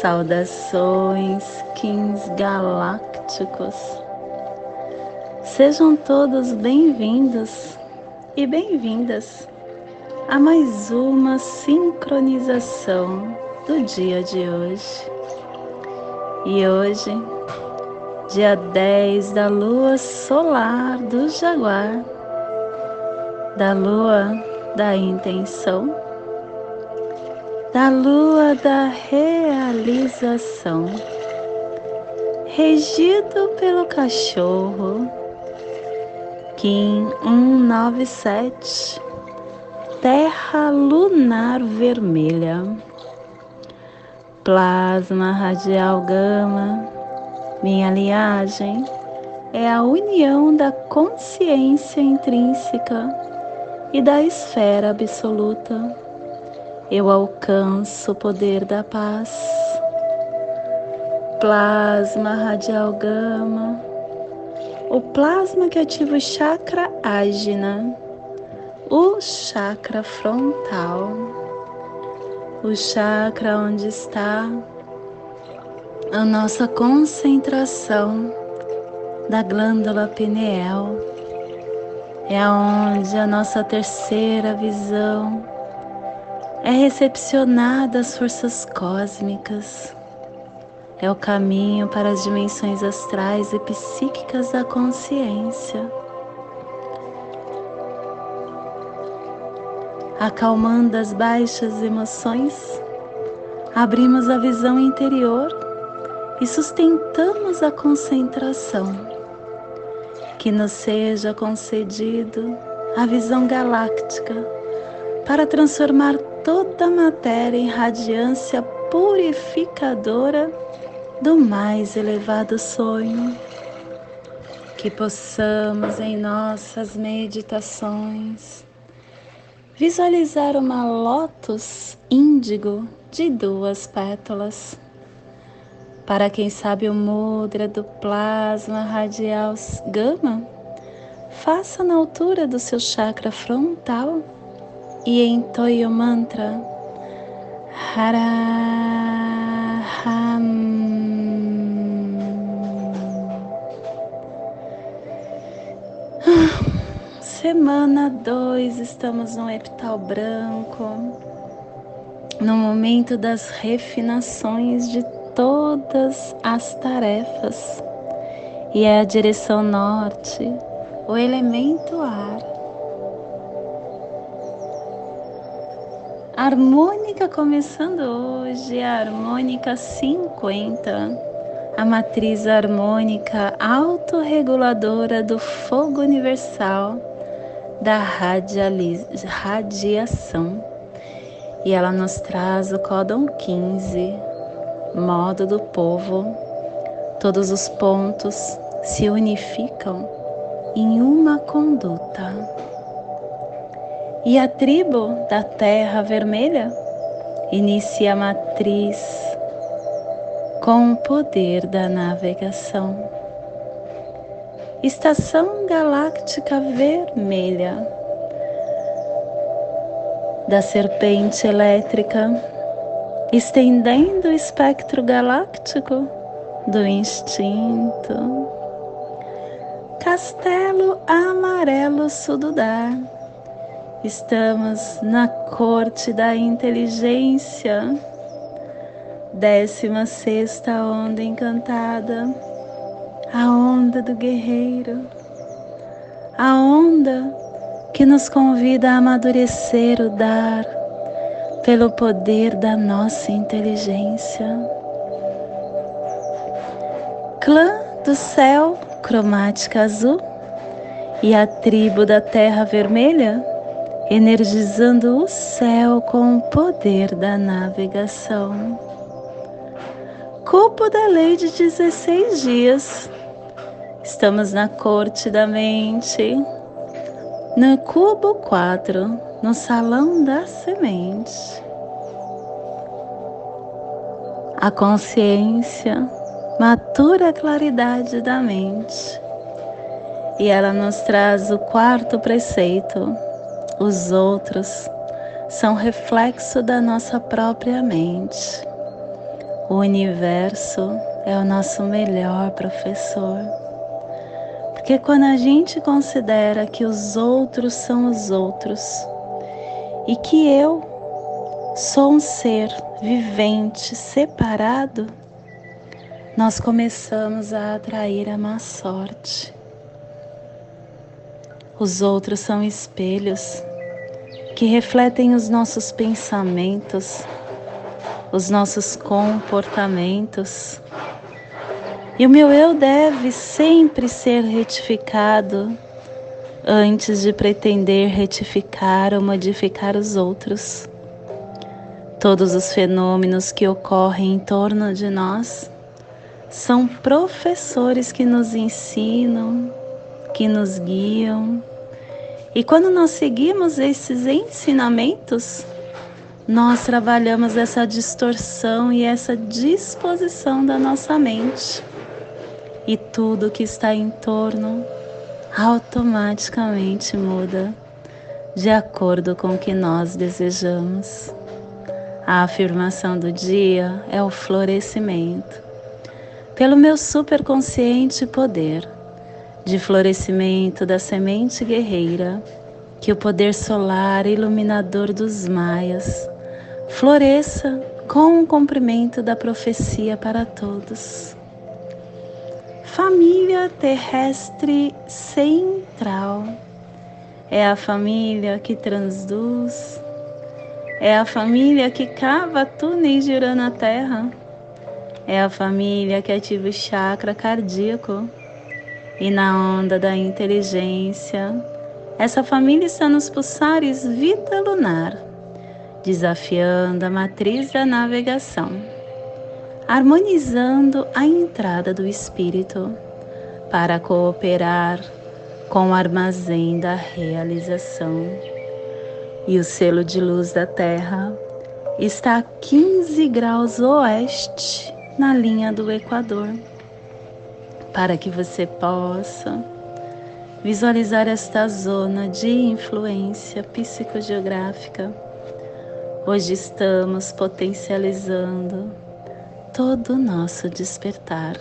Saudações, Kins galácticos. Sejam todos bem-vindos e bem-vindas a mais uma sincronização do dia de hoje. E hoje, dia 10 da lua solar do Jaguar, da lua da intenção, da lua da realização, regido pelo cachorro, Kim 197, terra lunar vermelha Plasma radial gama, minha linhagem é a união da consciência intrínseca e da esfera absoluta. Eu alcanço o poder da paz. Plasma radial gama, o plasma que ativa o chakra ágina, o chakra frontal o chakra onde está a nossa concentração da glândula pineal. É onde a nossa terceira visão é recepcionada as forças cósmicas. É o caminho para as dimensões astrais e psíquicas da consciência. acalmando as baixas emoções, abrimos a visão interior e sustentamos a concentração. Que nos seja concedido a visão galáctica para transformar toda a matéria em radiância purificadora do mais elevado sonho. Que possamos em nossas meditações visualizar uma lótus índigo de duas pétalas. Para quem sabe o mudra do plasma radial gama, faça na altura do seu chakra frontal e entoie o mantra Haraham. Semana 2, estamos no epital branco, no momento das refinações de todas as tarefas, e é a direção norte, o elemento ar. Harmônica começando hoje, a harmônica 50, a matriz harmônica autorreguladora do fogo universal da radiação e ela nos traz o códon 15, modo do povo. Todos os pontos se unificam em uma conduta. E a tribo da Terra Vermelha inicia a matriz com o poder da navegação. Estação Galáctica Vermelha da serpente elétrica, estendendo o espectro galáctico do instinto. Castelo Amarelo Sududar. Estamos na corte da inteligência. Décima sexta onda encantada a onda do guerreiro, a onda que nos convida a amadurecer o dar pelo poder da nossa inteligência. Clã do céu, cromática azul, e a tribo da terra vermelha, energizando o céu com o poder da navegação. Cupo da lei de 16 dias Estamos na corte da mente, no cubo 4, no salão da semente. A consciência matura a claridade da mente E ela nos traz o quarto preceito. Os outros são reflexo da nossa própria mente. O universo é o nosso melhor professor. Porque quando a gente considera que os outros são os outros e que eu sou um ser vivente separado, nós começamos a atrair a má sorte. Os outros são espelhos que refletem os nossos pensamentos, os nossos comportamentos. E o meu eu deve sempre ser retificado antes de pretender retificar ou modificar os outros. Todos os fenômenos que ocorrem em torno de nós são professores que nos ensinam, que nos guiam, e quando nós seguimos esses ensinamentos, nós trabalhamos essa distorção e essa disposição da nossa mente. E tudo que está em torno automaticamente muda de acordo com o que nós desejamos. A afirmação do dia é o florescimento. Pelo meu superconsciente poder de florescimento da semente guerreira, que o poder solar iluminador dos maias floresça com o cumprimento da profecia para todos. Família terrestre central é a família que transduz, é a família que cava túneis de na Terra, é a família que ativa o chakra cardíaco e na onda da inteligência, essa família está nos pulsares vida lunar, desafiando a matriz da navegação, harmonizando a entrada do espírito para cooperar com o armazém da realização. E o selo de luz da Terra está a 15 graus oeste na linha do Equador para que você possa visualizar esta zona de influência psicogeográfica. Hoje estamos potencializando todo o nosso despertar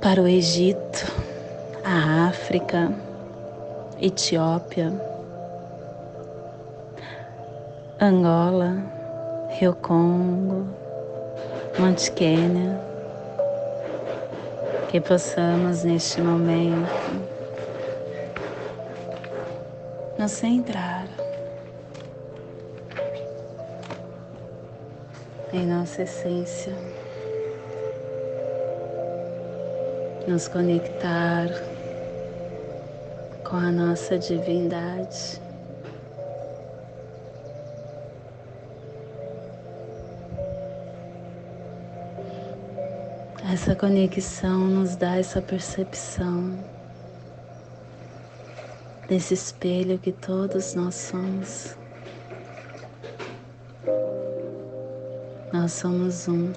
para o Egito, a África, Etiópia, Angola, Rio Congo, Monte Quênia, que possamos neste momento nos centrar em nossa essência, nos conectar com a nossa divindade. Essa conexão nos dá essa percepção desse espelho que todos nós somos. Nós somos um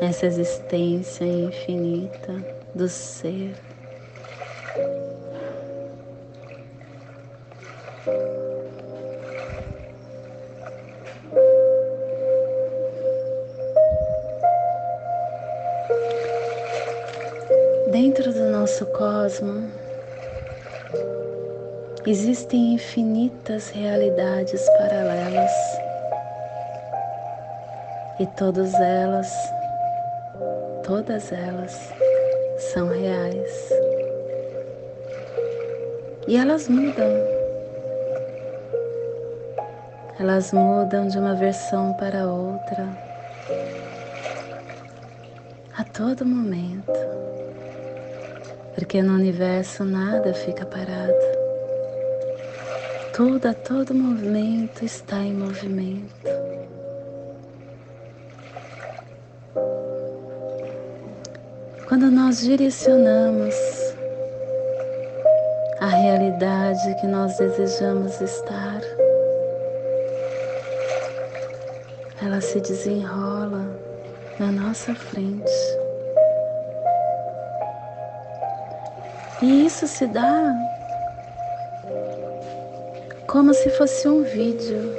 nessa existência infinita do ser. Nosso cosmo existem infinitas realidades paralelas e todas elas, todas elas são reais. E elas mudam. Elas mudam de uma versão para outra a todo momento porque no universo nada fica parado. Tudo a todo movimento está em movimento. Quando nós direcionamos a realidade que nós desejamos estar, ela se desenrola na nossa frente. E isso se dá como se fosse um vídeo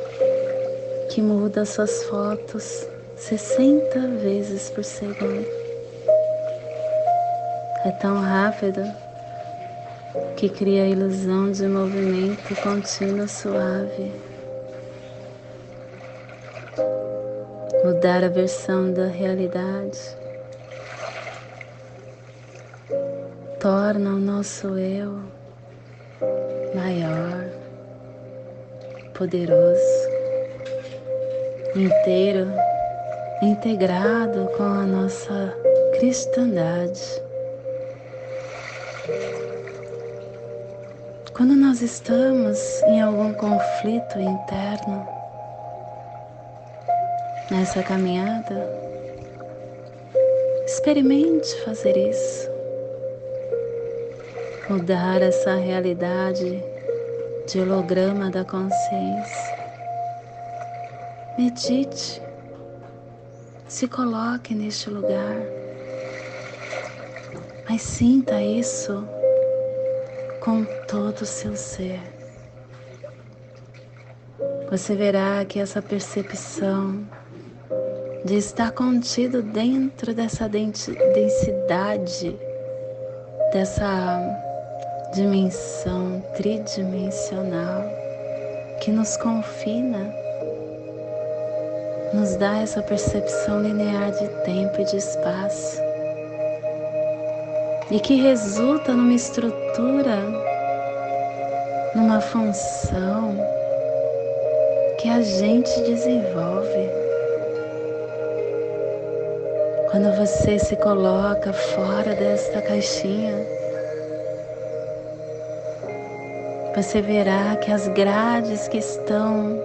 que muda suas fotos 60 vezes por segundo. É tão rápido que cria a ilusão de movimento contínuo suave. Mudar a versão da realidade torna o nosso eu maior, poderoso, inteiro, integrado com a nossa cristandade. Quando nós estamos em algum conflito interno, nessa caminhada, experimente fazer isso. Mudar essa realidade de holograma da consciência. Medite, se coloque neste lugar, mas sinta isso com todo o seu ser. Você verá que essa percepção de estar contido dentro dessa densidade, dessa dimensão tridimensional que nos confina, nos dá essa percepção linear de tempo e de espaço e que resulta numa estrutura, numa função que a gente desenvolve. Quando você se coloca fora desta caixinha, você verá que as grades que estão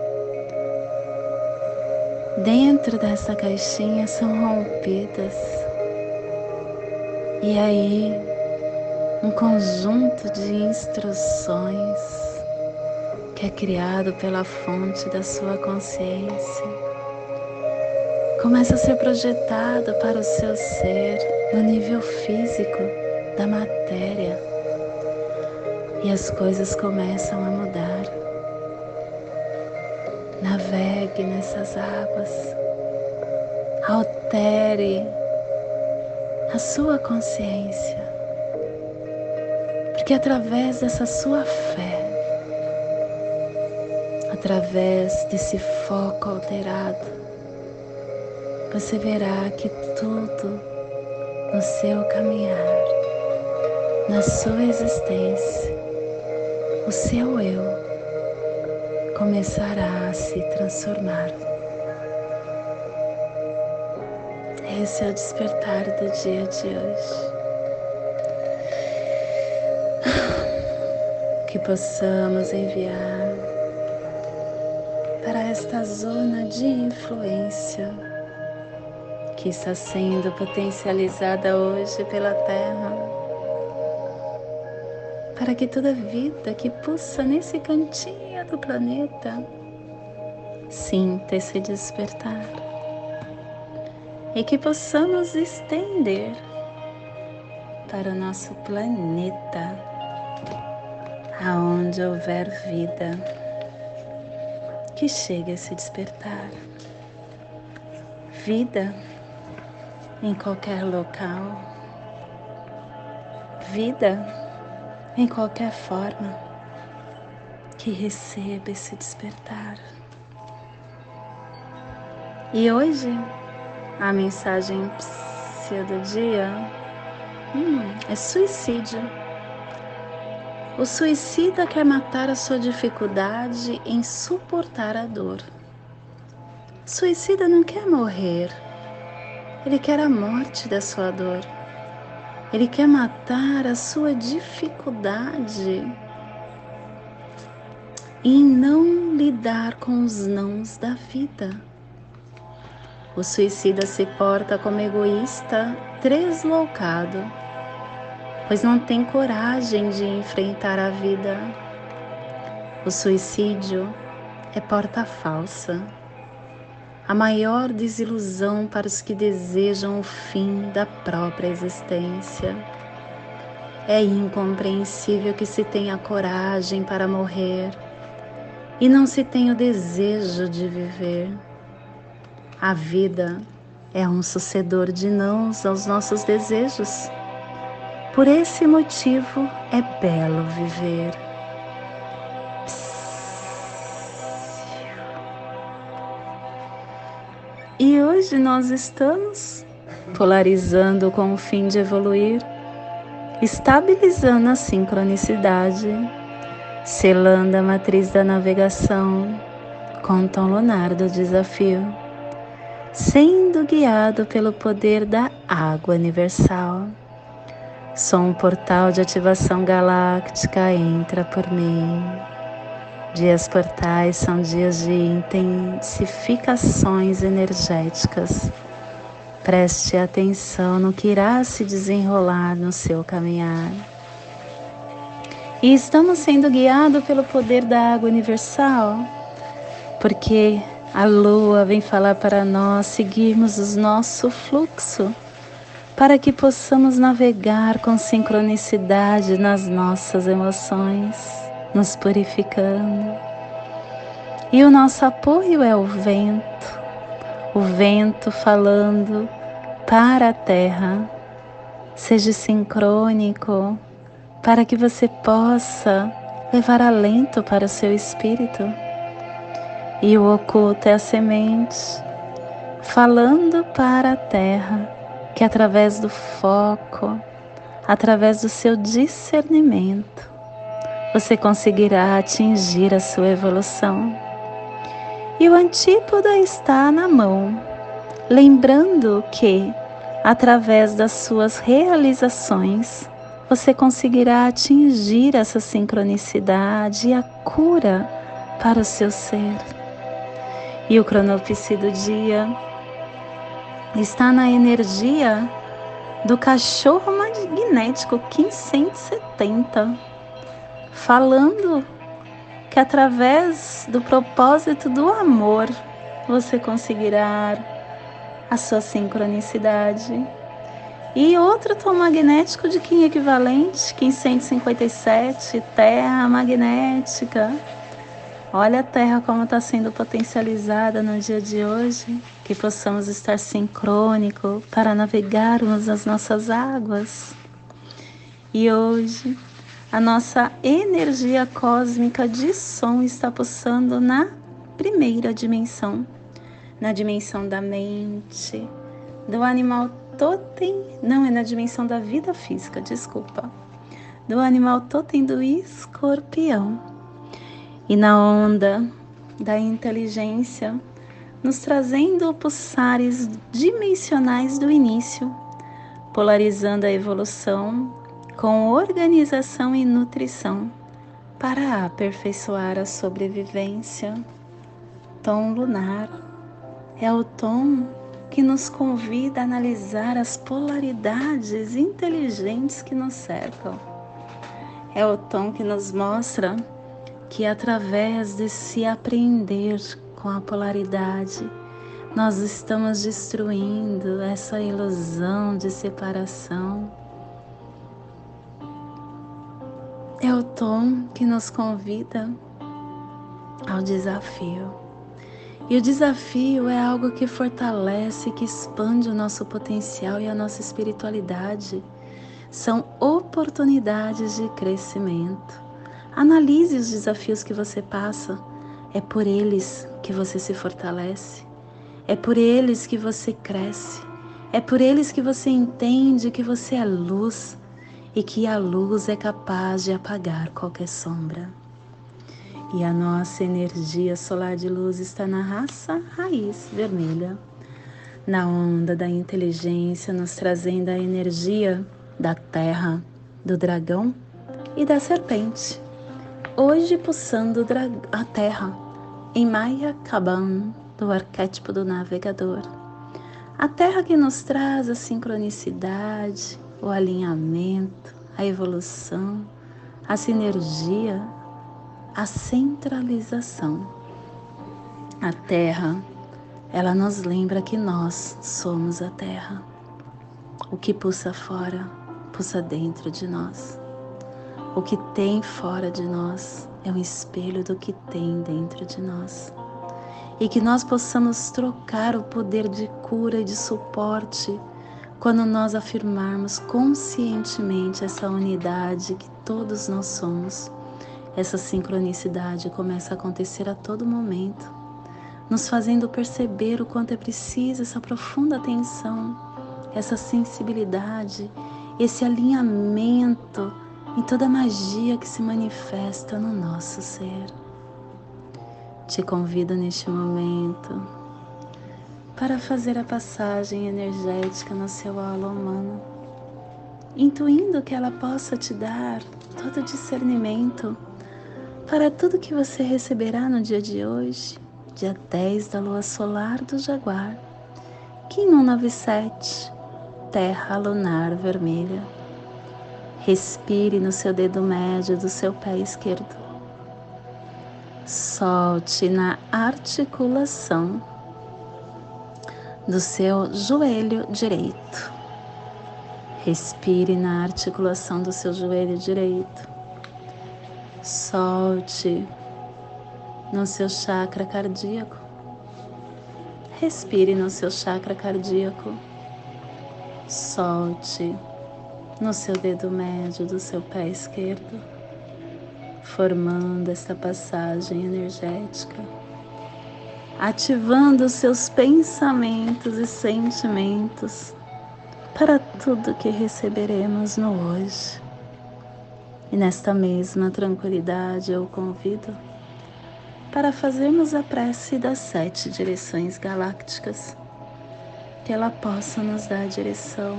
dentro dessa caixinha são rompidas. E aí, um conjunto de instruções que é criado pela fonte da sua consciência começa a ser projetado para o seu ser no nível físico da matéria e as coisas começam a mudar. Navegue nessas águas, altere a sua consciência. Porque através dessa sua fé, através desse foco alterado, você verá que tudo no seu caminhar, na sua existência, seu eu começará a se transformar. Esse é o despertar do dia de hoje. Que possamos enviar para esta zona de influência que está sendo potencializada hoje pela Terra, para que toda vida que pulsa nesse cantinho do planeta. Sinta esse despertar. E que possamos estender para o nosso planeta, aonde houver vida, que chegue a se despertar. Vida em qualquer local, vida em qualquer forma que receba esse despertar. E hoje, a mensagem do dia hum, é suicídio. O suicida quer matar a sua dificuldade em suportar a dor. O suicida não quer morrer, ele quer a morte da sua dor. Ele quer matar a sua dificuldade em não lidar com os nãos da vida. O suicida se porta como egoísta, tresloucado, pois não tem coragem de enfrentar a vida. O suicídio é porta falsa, a maior desilusão para os que desejam o fim da própria existência. É incompreensível que se tenha coragem para morrer e não se tenha o desejo de viver. A vida é um sucedor de nãos aos nossos desejos. Por esse motivo é belo viver. E hoje nós estamos polarizando com o fim de evoluir, estabilizando a sincronicidade, selando a matriz da navegação com tom lunar do desafio, sendo guiado pelo poder da água universal. Sou um portal de ativação galáctica, entra por mim. Dias portais são dias de intensificações energéticas. Preste atenção no que irá se desenrolar no seu caminhar. E estamos sendo guiados pelo poder da água universal, porque a lua vem falar para nós seguirmos o nosso fluxo, para que possamos navegar com sincronicidade nas nossas emoções nos purificando. E o nosso apoio é o vento, o vento falando para a terra. Seja sincrônico para que você possa levar alento para o seu espírito. E o oculto é a semente, falando para a terra, que através do foco, através do seu discernimento, você conseguirá atingir a sua evolução. E o antípoda está na mão, lembrando que, através das suas realizações, você conseguirá atingir essa sincronicidade e a cura para o seu ser. E o cronopse do dia está na energia do cachorro magnético 1570 falando que através do propósito do amor você conseguirá a sua sincronicidade. E outro tom magnético de Kim equivalente, Kim 157, Terra magnética. Olha a Terra como está sendo potencializada no dia de hoje, que possamos estar sincrônico para navegarmos as nossas águas. E hoje a nossa energia cósmica de som está pulsando na primeira dimensão, na dimensão da mente, do animal totem, não é na dimensão da vida física, desculpa, do animal totem do escorpião. E na onda da inteligência, nos trazendo pulsares dimensionais do início, polarizando a evolução com organização e nutrição para aperfeiçoar a sobrevivência. Tom lunar é o tom que nos convida a analisar as polaridades inteligentes que nos cercam. É o tom que nos mostra que através de se aprender com a polaridade, nós estamos destruindo essa ilusão de separação tom que nos convida ao desafio. E o desafio é algo que fortalece, que expande o nosso potencial e a nossa espiritualidade. São oportunidades de crescimento. Analise os desafios que você passa. É por eles que você se fortalece. É por eles que você cresce. É por eles que você entende que você é luz e que a luz é capaz de apagar qualquer sombra. E a nossa energia solar de luz está na raça raiz vermelha, na onda da inteligência, nos trazendo a energia da terra, do dragão e da serpente. Hoje pulsando a terra em Maya Kaban, do arquétipo do navegador. A terra que nos traz a sincronicidade, o alinhamento, a evolução, a sinergia, a centralização. A Terra, ela nos lembra que nós somos a Terra. O que pulsa fora pulsa dentro de nós. O que tem fora de nós é um espelho do que tem dentro de nós. E que nós possamos trocar o poder de cura e de suporte quando nós afirmarmos conscientemente essa unidade que todos nós somos. Essa sincronicidade começa a acontecer a todo momento, nos fazendo perceber o quanto é preciso essa profunda atenção, essa sensibilidade, esse alinhamento em toda a magia que se manifesta no nosso ser. Te convido neste momento para fazer a passagem energética no seu aula humano, intuindo que ela possa te dar todo o discernimento para tudo que você receberá no dia de hoje, dia 10 da lua solar do Jaguar, Kim 197, Terra lunar vermelha Respire no seu dedo médio do seu pé esquerdo. Solte na articulação do seu joelho direito. Respire na articulação do seu joelho direito. Solte no seu chakra cardíaco. Respire no seu chakra cardíaco. Solte no seu dedo médio do seu pé esquerdo, formando esta passagem energética, ativando seus pensamentos e sentimentos para tudo que receberemos no hoje. E nesta mesma tranquilidade eu convido para fazermos a prece das sete direções galácticas, que ela possa nos dar direção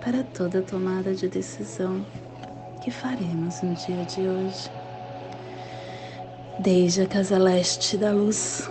para toda tomada de decisão que faremos no dia de hoje. Desde a casa leste da luz,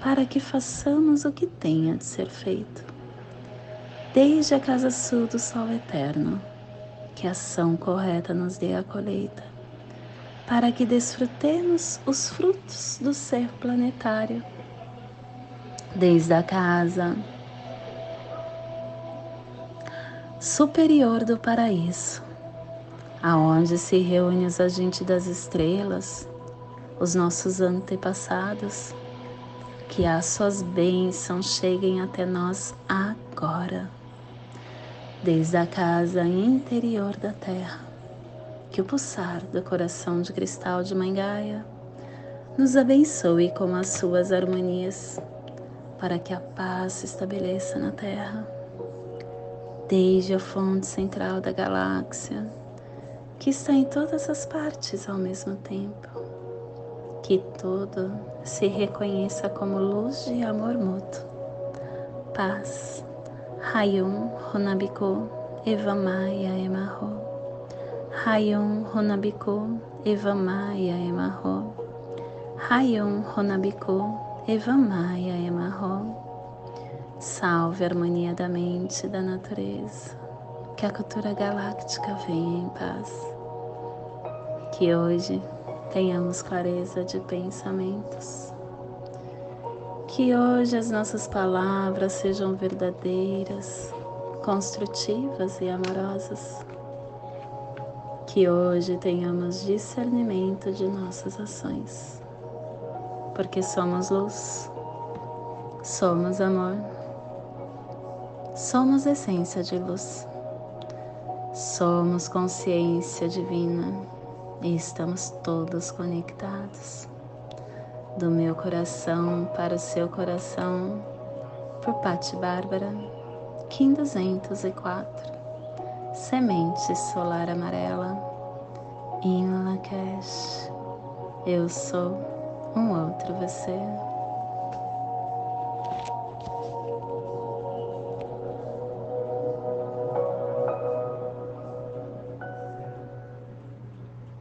para que façamos o que tenha de ser feito. Desde a casa sul do sol eterno, que a ação correta nos dê a colheita, para que desfrutemos os frutos do ser planetário. Desde a casa superior do paraíso, aonde se reúnem os agentes das estrelas, os nossos antepassados, que as suas bênçãos cheguem até nós agora, desde a casa interior da terra, que o pulsar do coração de cristal de Mangaia nos abençoe com as suas harmonias, para que a paz se estabeleça na terra desde a fonte central da galáxia, que está em todas as partes ao mesmo tempo. Que tudo se reconheça como luz de amor mútuo. Paz. Hayum Honabiku Evamaya Emarro. Hayum Honabiku Evamaya Emarro. Hayum Honabiku Evamaya Emarro. Salve a harmonia da mente e da natureza. Que a cultura galáctica venha em paz. Que hoje tenhamos clareza de pensamentos. Que hoje as nossas palavras sejam verdadeiras, construtivas e amorosas. Que hoje tenhamos discernimento de nossas ações. Porque somos luz, somos amor Somos essência de luz. Somos consciência divina e estamos todos conectados. Do meu coração para o seu coração, por Patti Bárbara, Kim 204, Semente Solar Amarela, In Lakesh. Eu sou um outro você.